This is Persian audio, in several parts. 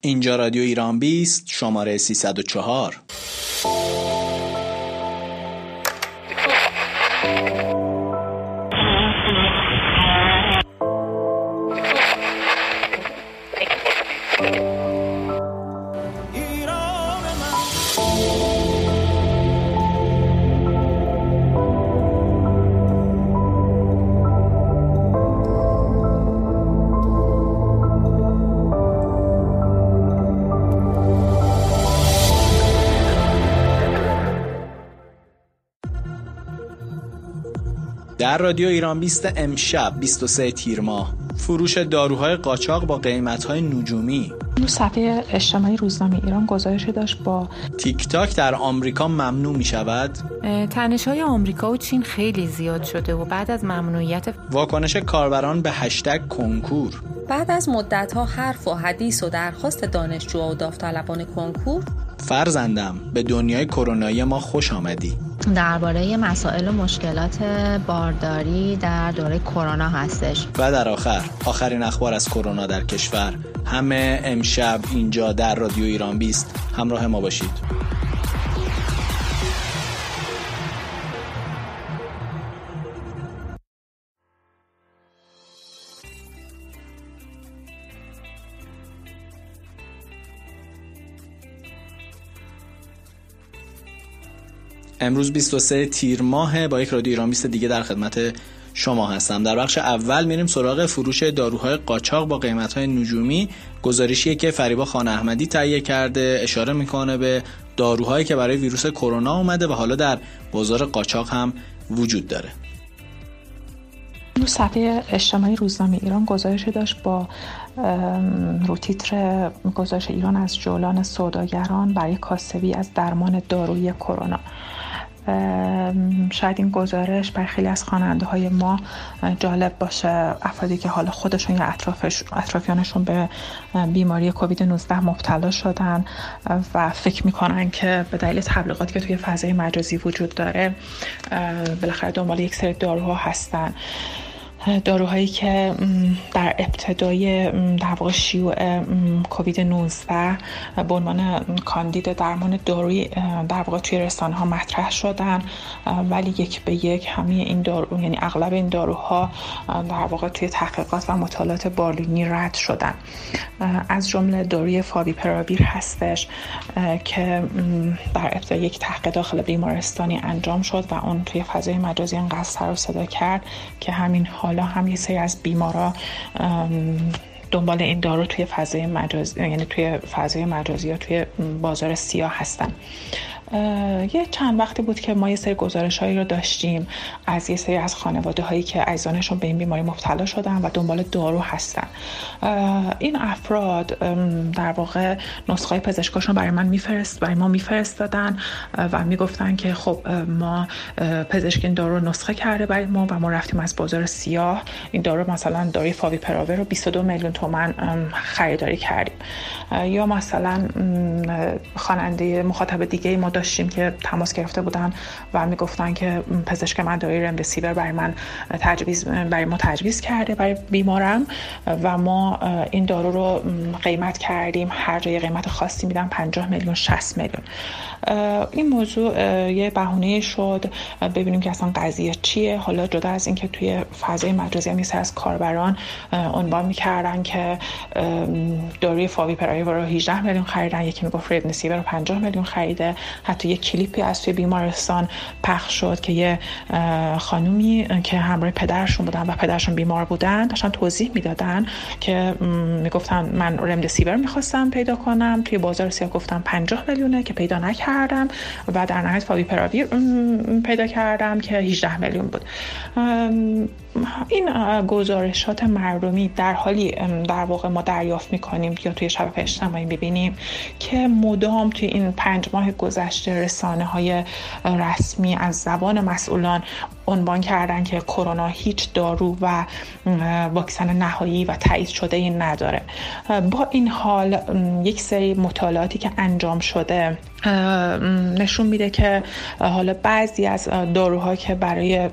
اینجا رادیو ایران بیست شماره 304 در رادیو ایران 20 امشب 23 تیر ماه. فروش داروهای قاچاق با قیمتهای نجومی. صفحه اجتماعی روزنامه ایران گزارشی داشت با تیک تاک در آمریکا ممنوع می شود تنش های آمریکا و چین خیلی زیاد شده و بعد از ممنوعیت واکنش کاربران به هشتگ کنکور. بعد از مدت ها حرف و حدیث و درخواست دانشجو و داوطلبان کنکور. فرزندم به دنیای کرونایی ما خوش آمدی. درباره مسائل و مشکلات بارداری در دوره کرونا هستش. و در آخر آخرین اخبار از کرونا در کشور. همه امشب اینجا در رادیو ایران بیست. همراه ما باشید. امروز 23 تیر ماه با یک رادیو ایران 20 دیگه در خدمت شما هستم. در بخش اول میریم سراغ فروش داروهای قاچاق با قیمتهای نجومی. گزارشیه که فریبا خان احمدی تهیه کرده. اشاره می‌کنه به داروهایی که برای ویروس کرونا اومده و حالا در بازار قاچاق هم وجود داره. صفحه اجتماعی روزنامه ایران گزارشی داشت با رو تیتر گزارش ایران از جولان سوداگران برای کاسبی از درمان داروی کرونا. شاید این گزارش برای خیلی از خواننده های ما جالب باشه افرادی که حالا خودشون یا اطرافش، اطرافیانشون به بیماری کووید 19 مبتلا شدن و فکر می‌کنن که به دلیل تبلیغاتی که توی فضای مجازی وجود داره بالاخره دنبال یک سری داروها هستن. داروهایی که در ابتدای در واقع شیوع کووید 19 به عنوان کاندید درمان دارویی در واقع توی رسانه ها مطرح شدن ولی یک به یک همه این دارو یعنی اغلب این داروها در واقع توی تحقیقات و مطالعات بالینی رد شدن. از جمله داروی فاوی پراویر هستش که در ابتدا یک تحقیق داخل بیمارستانی انجام شد و اون توی فضای مجازی انقدر سر و صدا کرد که همین حالا هم یه سری از بیمارا دنبال این دارو توی فضای مجازی یعنی توی فضای مجازی یا توی بازار سیاه هستن. یه چند وقتی بود که ما یه سری گزارش هایی رو داشتیم از یه سری از خانواده هایی که عزیزانشون به این بیماری مبتلا شدن و دنبال دارو هستن. این افراد در واقع نسخه های پزشکاشون برای من میفرست برای ما میفرستادن و می‌گفتن که خب ما پزشک این دارو نسخه کرده برای ما و ما رفتیم از بازار سیاه. این دارو مثلا داروی فاوی پراور رو 22 میلیون تومن خریداری کردیم. یا مثلا خواننده مخاطب دیگه ما داشتیم که تماس گرفته بودن و می‌گفتن که پزشک من داروی رمدسیور برای من تجویز برای ما تجویز کرده برای بیمارم و ما این دارو رو قیمت کردیم. هر جای قیمت خاصی میدن 50 میلیون 60 میلیون. این موضوع یه بهونه شد. ببینیم که اصلا قضیه چیه. حالا جدا از اینکه توی فضای مجازی هم از کاربران عنوان می‌کردن که داروی فاوی پرایو رو 18 میلیون خریدن. یکی می‌گفت ردنسیور رو 50 میلیون خریده. حتی یه کلیپی از توی بیمارستان پخش شد که یه خانومی که همراه پدرشون بودن و پدرشون بیمار بودن داشتن توضیح می‌دادن که می‌گفتن من رمدسیور می‌خواستم پیدا کنم توی بازار سیاه گفتم 50 میلیونه که پیدا نکردم و در نهایت فاوی پیدا کردم که 18 میلیون بود. این گزارشات مردمی در حالی در واقع ما دریافت می‌کنیم یا توی شبکه اجتماعی ببینیم که مدام توی این پنج ماه گذشته رسانه های رسمی از زبان مسئولان عنوان کردن که کرونا هیچ دارو و واکسن نهایی و تایید شده ای نداره. با این حال یک سری مطالعاتی که انجام شده نشون میده که حالا بعضی از داروها که برای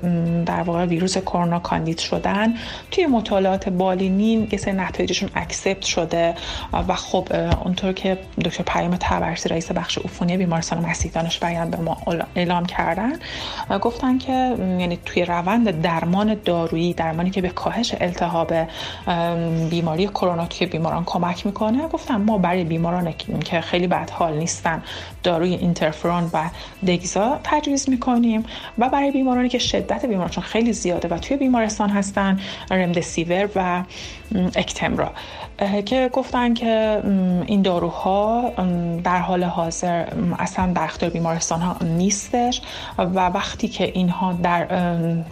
در واقع ویروس کرونا کاندید شدن توی مطالعات بالینی یه سری نتایجشون اکسپت شده. و خب اونطور که دکتر پیام تبرسی رئیس بخش عفونی بیمارستان مسیح دانش بیان به ما اعلام کردن گفتن که یعنی توی روند درمان دارویی درمانی که به کاهش التهاب بیماری کرونا توی بیماران کمک می‌کنه گفتن ما برای بیماران که خیلی بد حال نیستن داروی اینترفرون و دگزا تجویز می‌کنیم و برای بیمارانی که شدت بیمارشون خیلی زیاده و توی بیمارستان هستن رمدسیور و اکتمرا که گفتن که این داروها در حال حاضر اصلا در اختیار بیمارستان ها نیستش و وقتی که اینها در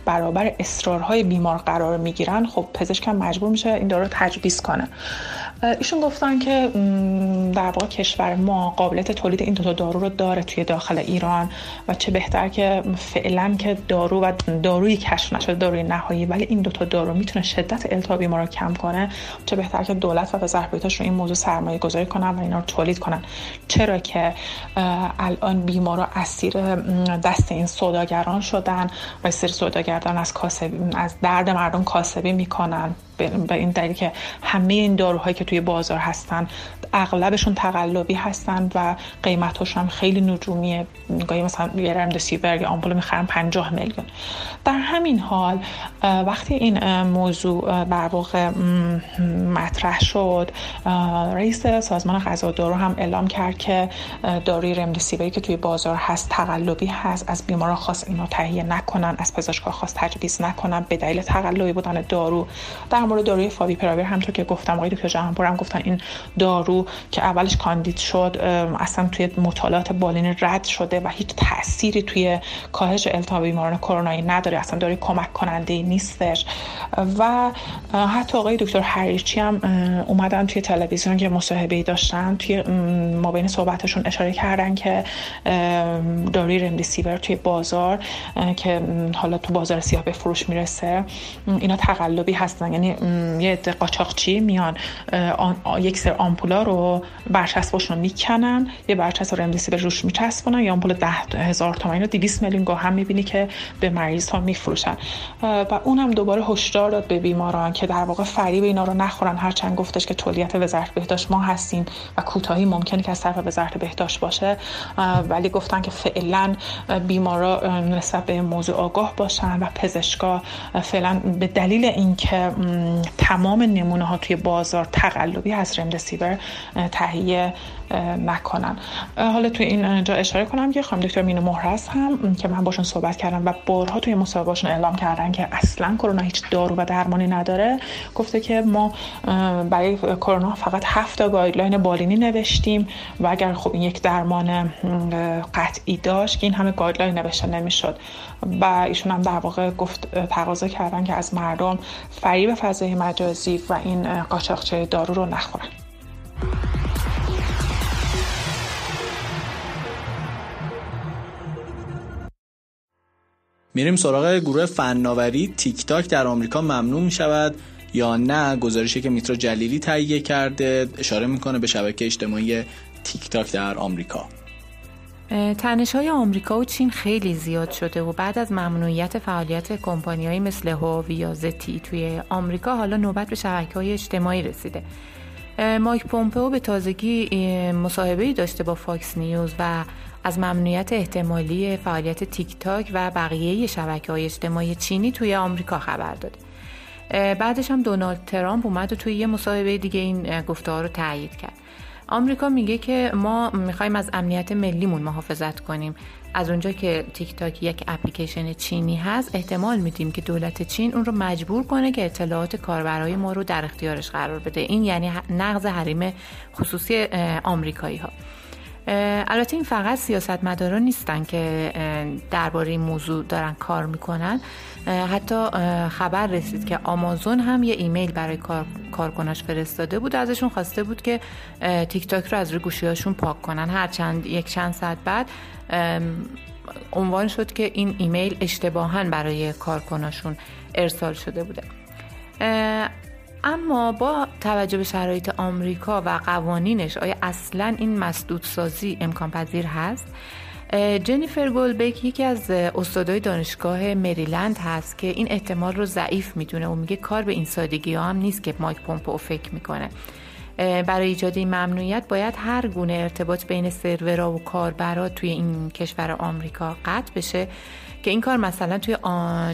برابر اصرارهای بیمار قرار می‌گیرن خب پزشک مجبور میشه این دارو تجویز کنه. ایشون گفتن که در واقع کشور ما قابلیت تولید این دو دارو رو داره توی داخل ایران و چه بهتر که فعلا که دارو و دارویی کشف نشده داروی نهایی ولی این دوتا دارو می‌تونه شدت التهاب ما رو کم کنه چه بهتر که دولت و وزارت رو این موضوع سرمایه گذاری کنن و اینا رو تولید کنن. چرا که الان بیمارا اسیر دست این سوداگران شدن و سری سوداگران از کاسبی از درد مردم کاسبی می‌کنن. به این دلیل که همه این داروهایی که توی بازار هستن اغلبشون تقلبی هستن و قیمتش هم خیلی نجومیه. گاهی مثلا یه رمدسیور یا آمپول می‌خرن 50 میلیون. در همین حال وقتی این موضوع در واقع مطرح شد رئیس سازمان غذا دارو هم اعلام کرد که داروی رمدسیوری که توی بازار هست تقلبی هست. از بیماران خاص اینو تهیه نکنن از پزشکا خاص تجویز نکنن به دلیل تقلبی بودن دارو. در مورد داروی پراویر همونطور که گفتم آقای دکتر جهانپور هم گفتن این دارو که اولش کاندید شد اصلا توی مطالعات بالین رد شده و هیچ تأثیری توی کاهش التهاب بیماران کرونایی نداره اصلا داروی کمک کننده نیستش. و حتی آقای دکتر حریچی هم اومدن توی تلویزیون که مصاحبه داشتن توی ما بین صحبتشون اشاره کردن که داروی رمدیسیور توی بازار که حالا تو بازار سیاه به فروش می‌رسه اینا تقلبی هستن. یعنی یه عده قاچاقچی میان یک سر آمپولا رو برچسبشون می‌کنن یه برچسب رمدیسیور روش میچسبونن یا آمپول ده هزار تومانی رو 200 میلیون گاه هم می‌بینی که به مریض ها میفروشن. و اونم دوباره هشدار داد به بیماران که در واقع فریب اینا رو نخورن. هرچند گفتش که تولیت وزارت بهداشت ما هستیم و کوتاهی ممکنه که از طرف وزارت بهداشت باشه ولی گفتن که فعلا بیمارا نسبت به موضوع آگاه باشن و پزشکا فعلا به دلیل اینکه تمام نمونه ها توی بازار تقلبی از رمدسیور تهیه نکنن حالا توی این جا اشاره کنم که خانم دکتر مینو مهرس هم که من باشون صحبت کردم و بارها توی مصاحبهشون اعلام کردن که اصلا کرونا هیچ دارو و درمانی نداره. گفته که ما برای کرونا فقط هفت تا گایدلاین بالینی نوشتیم و اگر خب این یک درمان قطعی داشت که این همه guideline نوشته نمی‌شد. و ایشون هم در واقع گفت تقاضا کردن که از مردم فریب فضای مجازی و این قاچاقچه دارو رو نخورن میریم سراغ گروه فناوری. تیک تاک در آمریکا ممنوع می شود یا نه؟ گزارشی که میترا جلیلی تهیه کرده اشاره می‌کنه به شبکه اجتماعی تیک تاک در آمریکا. تنش های آمریکا و چین خیلی زیاد شده و بعد از ممنوعیت فعالیت کمپانیهایی مثل هواوی یا ZTE توی آمریکا حالا نوبت به شبکه های اجتماعی رسیده. مایک پومپئو به تازگی مصاحبه‌ای داشته با فاکس نیوز و از ممنوعیت احتمالی فعالیت تیک تاک و بقیه شبکه های اجتماعی چینی توی آمریکا خبر داده. بعدش هم دونالد ترامپ اومد و توی یه مصاحبه دیگه این گفته ها رو تایید کرد. آمریکا میگه که ما می‌خوایم از امنیت ملیمون محافظت کنیم. از اونجا که تیک تاک یک اپلیکیشن چینی هست احتمال میدیم که دولت چین اون رو مجبور کنه که اطلاعات کاربرای ما رو در اختیارش قرار بده. این یعنی نقض حریم خصوصی آمریکایی ها البته این فقط سیاستمداران نیستن که درباره این موضوع دارن کار می‌کنن. حتی خبر رسید که آمازون هم یه ایمیل برای کار کارکناش فرستاده بود. ازشون خواسته بود که تیک تاک رو از روی گوشیاشون پاک کنن. هر چند یک چند ساعت بعد عنوان شد که این ایمیل اشتباها برای کارکناشون ارسال شده بوده. اما با توجه به شرایط آمریکا و قوانینش آیا اصلا این مسدودسازی امکان پذیر هست جنیفر گولبک یکی از استادای دانشگاه مریلند هست که این احتمال رو ضعیف می‌دونه. و میگه کار به این سادگی ها هم نیست که مایک پومپو فکر می‌کنه. برای ایجاد این ممنوعیت باید هر گونه ارتباط بین سرورها و کاربرا توی این کشور آمریکا قطع بشه که این کار مثلا توی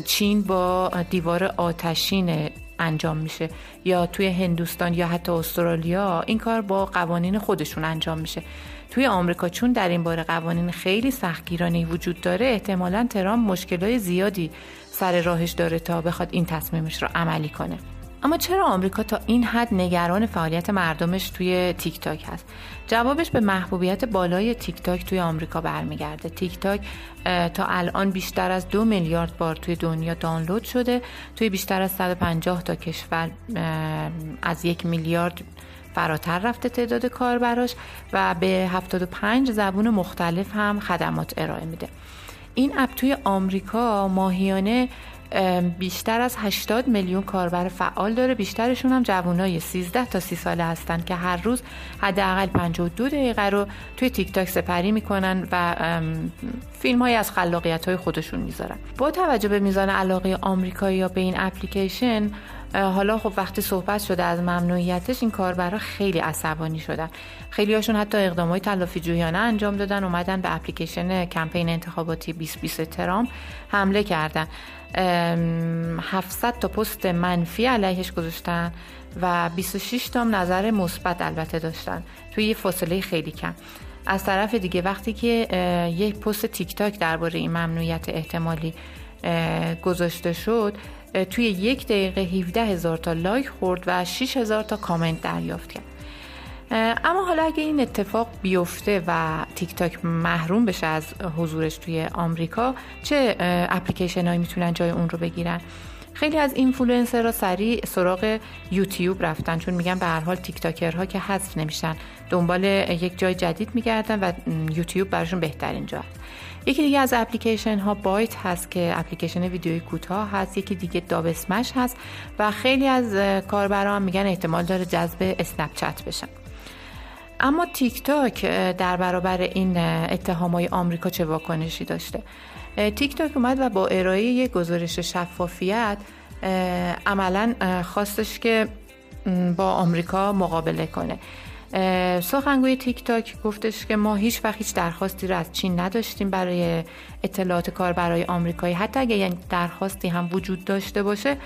چین با دیوار آتشین انجام میشه. یا توی هندوستان یا حتی استرالیا این کار با قوانین خودشون انجام میشه. توی آمریکا چون در این باره قوانین خیلی سختگیرانه وجود داره احتمالا ترامپ مشکلات زیادی سر راهش داره تا بخواد این تصمیمش رو عملی کنه. اما چرا آمریکا تا این حد نگران فعالیت مردمش توی تیک تاک هست؟ جوابش به محبوبیت بالای تیک تاک توی آمریکا برمیگرده. تیک تاک تا الان بیشتر از دو میلیارد بار توی دنیا دانلود شده. توی بیشتر از 150 تا کشور از یک میلیارد فراتر رفته تعداد کاربراش و به 75 زبون مختلف هم خدمات ارائه میده. این اپ توی آمریکا ماهیانه بیشتر از 80 میلیون کاربر فعال داره. بیشترشون هم جوانای 13 تا 30 ساله هستن که هر روز حداقل 52 دقیقه رو توی تیک تاک سپری می‌کنن و فیلم های از خلاقیت های خودشون می‌ذارن. با توجه به میزان علاقه آمریکایی یا به این اپلیکیشن حالا خب وقتی صحبت شده از ممنوعیتش این کاربرا خیلی عصبانی شدن. خیلی هاشون حتی اقدامات تلافی جویانه انجام دادن اومدن به اپلیکیشن کمپین انتخاباتی 2020 ترامپ حمله کردن. 700 تا پست منفی علیهش گذاشتن و 26 تا نظر مثبت البته داشتن. توی یه فاصله خیلی کم. از طرف دیگه وقتی که یک پست تیک تاک درباره این ممنوعیت احتمالی گذاشته شد توی یک دقیقه 17 هزار تا لایک خورد و 6 هزار تا کامنت دریافت کرد. اما حالا اگه این اتفاق بیفته و تیک تاک محروم بشه از حضورش توی آمریکا چه اپلیکیشن هایی می‌تونن جای اون رو بگیرن؟ خیلی از اینفلوئنسرها سریع سراغ یوتیوب رفتن چون میگن به هر حال تیک تاکرها که حذف نمیشن دنبال یک جای جدید میگردن و یوتیوب براشون بهترین جا هست. یکی دیگه از اپلیکیشن ها Byte هست که اپلیکیشن ویدیوی کوتاه هست یکی دیگه Dubsmash هست و خیلی از کاربران میگن احتمال داره جذب Snapchat بشن اما تیک تاک در برابر این اتهام های آمریکا چه واکنشی داشته؟ تیک تاک اومد و با ارائه یک گزارش شفافیت عملا خواستش که با آمریکا مقابله کنه. سخنگوی تیک تاک گفتش که ما هیچ وقت هیچ درخواستی رو از چین نداشتیم برای اطلاعات کار برای آمریکایی. حتی اگر یعنی درخواستی هم وجود داشته باشه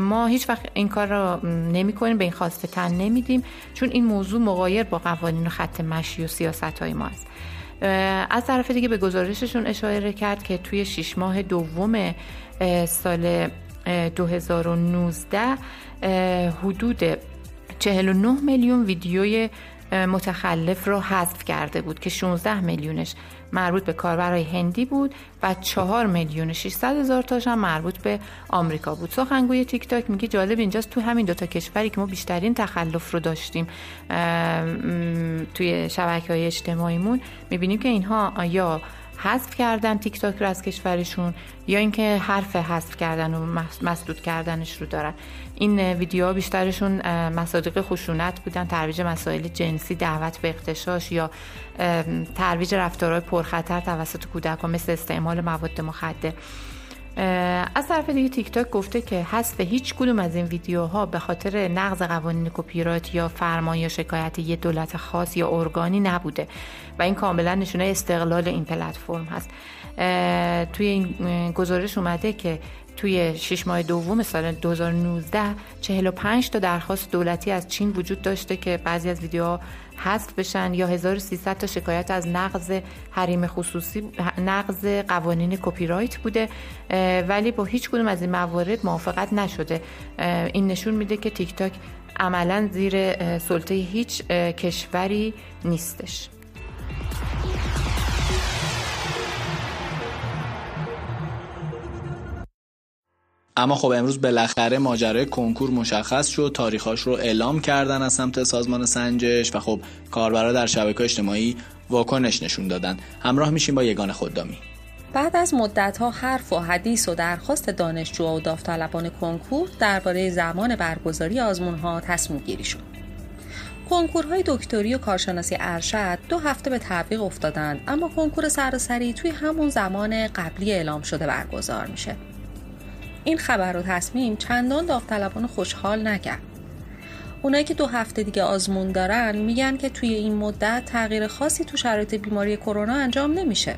ما هیچ وقت این کار رو نمی کنیم به این خواسته تن نمیدیم چون این موضوع مغایر با قوانین و خط مشی و سیاست های ما است از طرف دیگه به گزارششون اشاره کرد که توی شش ماه دوم سال 2019 حدود 49 میلیون ویدیوی متخلف رو حذف کرده بود که 16 میلیونش مربوط به کاربرای هندی بود و 4 میلیون 600 هزار تاش هم مربوط به آمریکا بود. سخنگوی تیک تاک میگه جالب اینجاست تو همین دوتا کشوری که ما بیشترین تخلف رو داشتیم توی شبکه های اجتماعیمون می‌بینیم که اینها یا حذف کردن تیک تاک رو از کشورشون یا اینکه حرف حذف کردن و مسدود کردنش رو دارن. این ویدیوها بیشترشون مصادیق خشونت بودن ترویج مسائل جنسی دعوت به اغتشاش یا ترویج رفتارهای پرخطر توسط کودکان مثل استعمال مواد مخدر. از طرف دیگه تیک تاک گفته که حذف هیچ کدوم از این ویدیوها به خاطر نقض قوانین کپی یا فرمان یا شکایت یه دولت خاص یا ارگانی نبوده و این کاملا نشونه استقلال این پلتفرم هست. توی این گزارش اومده که توی شش ماه دوم سال 2019 45 تا درخواست دولتی از چین وجود داشته که بعضی از ویدیوها حذف بشن یا 1300 تا شکایت از نقض حریم خصوصی نقض قوانین کپی رایت بوده ولی با هیچ کدوم از این موارد موافقت نشده. این نشون میده که تیک تاک عملا زیر سلطه هیچ کشوری نیستش. اما خب امروز بالاخره ماجرای کنکور مشخص شد تاریخاش رو اعلام کردن از سمت سازمان سنجش و خب کاربرا در شبکه اجتماعی واکنش نشون دادن همراه میشیم با یگان خدامی بعد از مدتها حرف و حدیث و درخواست دانشجو و داوطلبان کنکور درباره زمان برگزاری آزمونها تصمیم گیری شد. کنکورهای دکتری و کارشناسی ارشد دو هفته به تعویق افتادند اما کنکور سراسری توی همون زمان قبلی اعلام شده برگزار میشه. این خبر و تصمیم چندان داوطلبان خوشحال نکرد. اونایی که دو هفته دیگه آزمون دارن میگن که توی این مدت تغییر خاصی تو شرایط بیماری کرونا انجام نمیشه.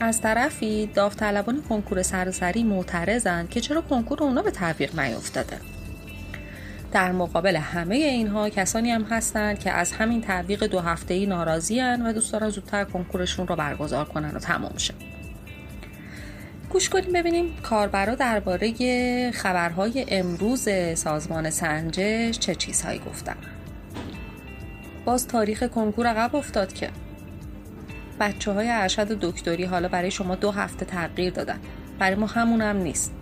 از طرفی داوطلبان کنکور سراسری معترضند که چرا کنکور اونا به تعویق نیفتاده در مقابل همه اینها کسانی هم هستند که از همین تعویق دو هفته ای ناراضی و دوست دارن زودتر کنکورشون رو برگزار کنن و تمام شه گوش کنیم ببینیم کاربرا درباره خبرهای امروز سازمان سنجش چه چیزهایی گفتن. باز تاریخ کنکور عقب افتاد که بچه های ارشد دکتری حالا برای شما دو هفته تغییر دادن. برای ما همون هم نیست.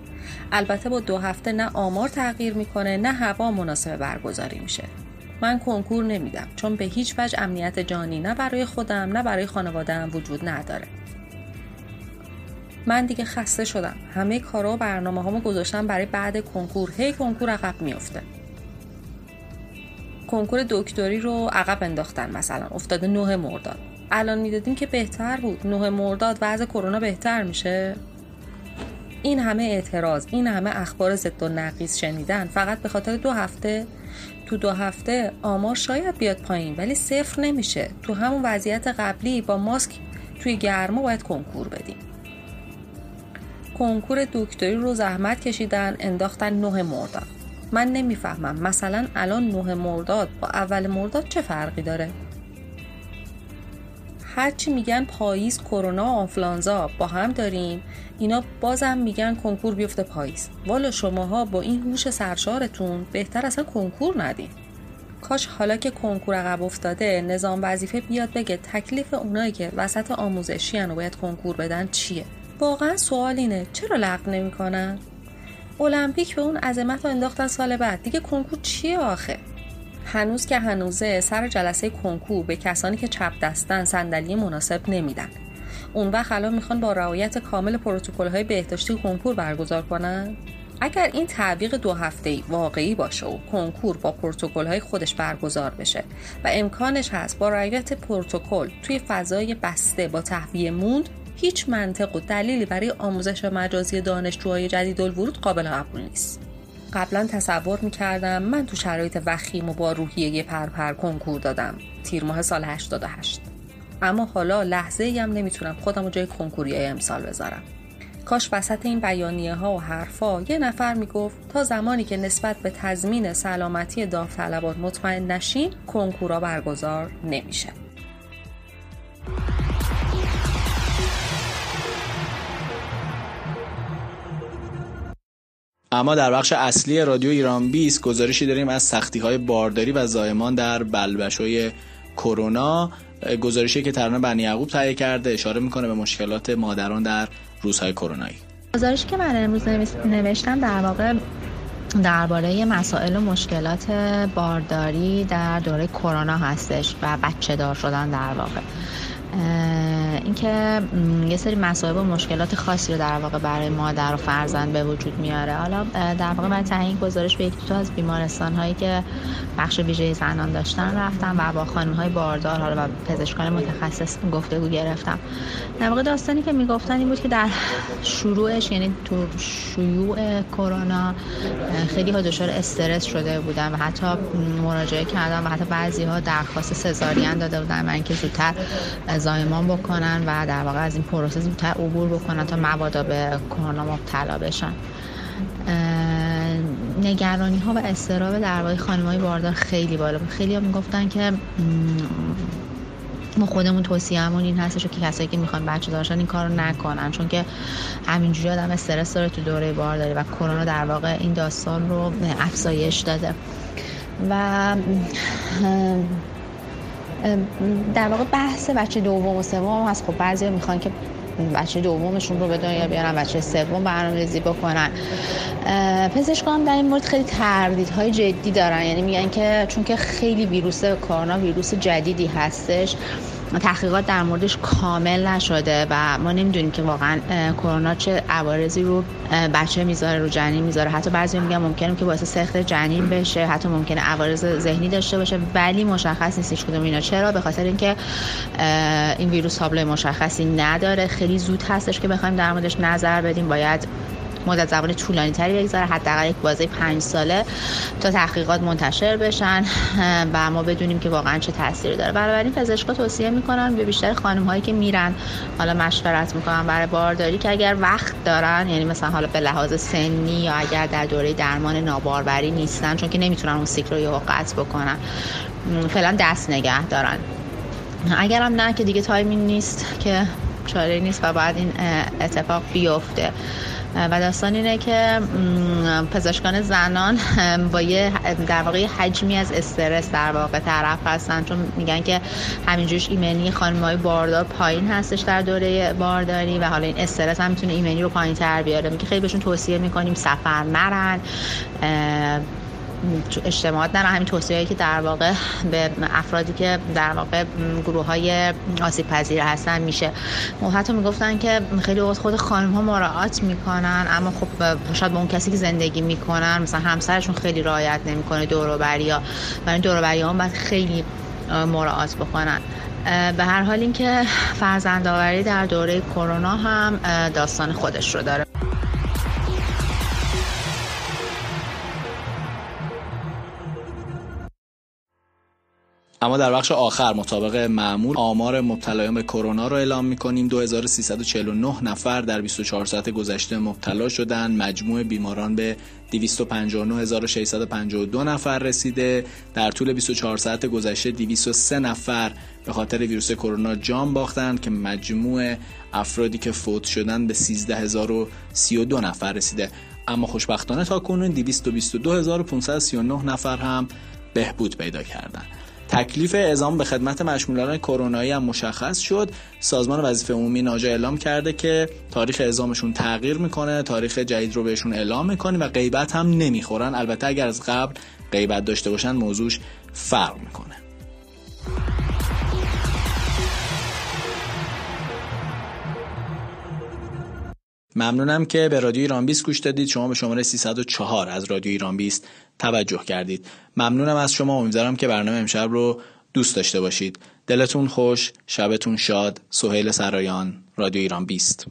البته با دو هفته نه آمار تغییر می‌کنه نه هوا مناسب برگزاری میشه. من کنکور نمیدم چون به هیچ وجه امنیت جانی نه برای خودم نه برای خانوادم وجود نداره. من دیگه خسته شدم. همه کارا و برنامه هامو گذاشتم برای بعد کنکور. هی کنکور عقب میفته کنکور دکتری رو عقب انداختن مثلا. افتاده نه مرداد. الان می‌دادیم که بهتر بود. نه مرداد وضع کرونا بهتر میشه. این همه اعتراض این همه اخبار ضد و نقیص شنیدن فقط به خاطر دو هفته. تو دو هفته آمار شاید بیاد پایین ولی صفر نمیشه. تو همون وضعیت قبلی با ماسک توی گرما باید کنکور بدیم. کنکور دکتری رو زحمت کشیدن انداختن نه مرداد. من نمی‌فهمم مثلا الان نه مرداد با اول مرداد چه فرقی داره؟ هرچی میگن پاییز کرونا آنفلانزا با هم داریم. اینا بازم میگن کنکور بیفته پاییز. والا شماها با این هوش سرشارتون بهتر اصلا کنکور ندین. کاش حالا که کنکور عقب افتاده نظام وظیفه بیاد بگه تکلیف اونایی که وسط آموزشی و باید کنکور بدن چیه؟ واقعا سوال اینه. چرا لغو نمی‌کنن؟ المپیک به اون عظمت رو انداختن سال بعد. دیگه کنکور چیه آخه؟ هنوز که هنوزه سر جلسه کنکور به کسانی که چپ دستن صندلی مناسب نمیدن. اون وقت الان می‌خوان با رعایت کامل پروتکل های بهداشتی کنکور برگزار کنن؟ اگر این تعویق دو هفته ای واقعی باشه و کنکور با پروتکل های خودش برگزار بشه و امکانش هست با رعایت پروتکل توی فضای بسته با تهویه موند هیچ منطق و دلیلی برای آموزش مجازی دانشجوهای جدید الورود قابل قبول نیست. قبلا تصور می‌کردم من تو شرایط وخیم و با روحیه پرپر کنکور دادم. تیر ماه سال 88 اما حالا لحظه هم نمی‌تونم خودم رو جای کنکوری امسال بذارم. کاش وسط این بیانیه ها و حرفا یه نفر می‌گفت تا زمانی که نسبت به تضمین سلامتی داوطلبان مطمئن نشین کنکورا برگزار نمیشه. اما در بخش اصلی رادیو ایران 20 گزارشی داریم از سختی های بارداری و زایمان در بلبشوی کرونا گزارشی که ترانه بنی یعقوب تهیه کرده اشاره می‌کنه به مشکلات مادران در روزهای کرونایی. گزارشی که من امروز نوشتم در واقع درباره مسائل و مشکلات بارداری در دوره کرونا هستش و بچه دار شدن در واقع. اینکه یه سری مسائل و مشکلات خاصی رو در واقع برای مادر و فرزند به وجود میاره. حالا در واقع من تعیین گزارش به یک دو از بیمارستان هایی که بخش ویژه زنان داشتن رفتم و با خانم های باردار حالا و پزشکان متخصص گفتگو گرفتم. در واقع داستانی که می‌گفتن این بود که در شروعش یعنی تو شیوع کرونا خیلی ها دچار استرس شده بودن و حتی مراجعه کردن و حتی بعضی ها درخواست سزارین داده بودن و اینکه زودتر زایمان بکنن و در واقع از این پروسه زودتر عبور بکنن تا مبادا به کرونا مبتلا بشن. نگرانی ها و استراب در واقع های باردار خیلی بالا بود. خیلی ها می‌گفتن که ما خودمون توصیهمون این هستش که کسایی که می‌خوان بچه داشتن این کارو نکنن چون که همینجوری آدم استرس داره تو دوره بارداری و کرونا در واقع این داستان رو افزایش داده. و در واقع بحث بچه دوم و سوم هست. خب بعضی می‌خوان که بچه دومشون رو به دنیا بیارن بچه سوم برنامه‌ریزی بکنن. پزشکان در این مورد خیلی تردیدهای جدی دارن. یعنی میگن که چون که خیلی ویروس کرونا ویروس جدیدی هستش. تحقیقات در موردش کامل نشده و ما نمی‌دونیم که واقعا کرونا چه عوارضی رو بچه می‌ذاره رو جنین می‌ذاره. حتی بعضی میگن ممکنه که باعث سخت جنین بشه حتی ممکنه عوارض ذهنی داشته باشه ولی مشخص نیست هیچ کدوم اینا چرا. به خاطر اینکه این ویروس تابلو مشخصی نداره. خیلی زود هستش که بخوایم در موردش نظر بدیم. باید مدت زمان طولانی تری بگذاره حداقل یک بازه پنج ساله تا تحقیقات منتشر بشن و ما بدونیم که واقعا چه تاثیری داره. بنابراین پزشکا توصیه می‌کنن به بیشتر خانم هایی که میرن حالا مشورت می‌کنن برای بارداری که اگر وقت دارن یعنی مثلا حالا به لحاظ سنی یا اگر در دوره درمان ناباروری نیستن چون که نمی‌تونن اون سیکل رو قطع بکنن فعلا دست نگه دارن. اگرم نه که دیگه تایمی نیست که چاره نیست و بعد این اتفاق بیفته. و داستان اینه که پزشکان زنان با یه در واقع حجمی از استرس در واقع طرف هستن. چون میگن که همینجوش ایمنی خانمای باردار پایین هستش در دوره بارداری و حالا این استرس هم می‌تونه ایمنی رو پایین تر بیاره. که خیلی بهشون توصیه می‌کنیم سفر نرن اجتماعات نه همین توصیه که در واقع به افرادی که در واقع گروه های آسیب پذیر هستن میشه. و حتی می‌گفتن که خیلی وقت خود خانم ها مراعات می‌کنن اما خب شاید به اون کسی که زندگی می‌کنن مثلا همسرشون خیلی رعایت نمی‌کنه دور و بریا و دور و ها باید خیلی مراعات بکنن. به هر حال اینکه فرزندآوری در دوره کرونا هم داستان خودش رو داره. اما در بخش آخر مطابق معمول آمار مبتلایان به کرونا رو اعلام می‌کنیم. 2349 نفر در 24 ساعت گذشته مبتلا شدن. مجموع بیماران به 259652 نفر رسیده. در طول 24 ساعت گذشته 203 نفر به خاطر ویروس کرونا جان باختند که مجموع افرادی که فوت شدن به 13032 نفر رسیده. اما خوشبختانه تا کنون 222539 نفر هم بهبود پیدا کردند. تکلیف اعزام به خدمت مشمولان کرونایی هم مشخص شد. سازمان وظیفه عمومی ناجا اعلام کرده که تاریخ اعزامشون تغییر می‌کنه تاریخ جدید رو بهشون اعلام می‌کنه و غیبت هم نمی‌خورن. البته اگر از قبل غیبت داشته باشن موضوعش فرق می‌کنه. ممنونم که به رادیو ایران 20 گوش دادید. شما به شماره 304 از رادیو ایران 20 توجه کردید. ممنونم از شما. امیدوارم که برنامه امشب رو دوست داشته باشید. دلتون خوش شبتون شاد. سهیل سرایان رادیو ایران 20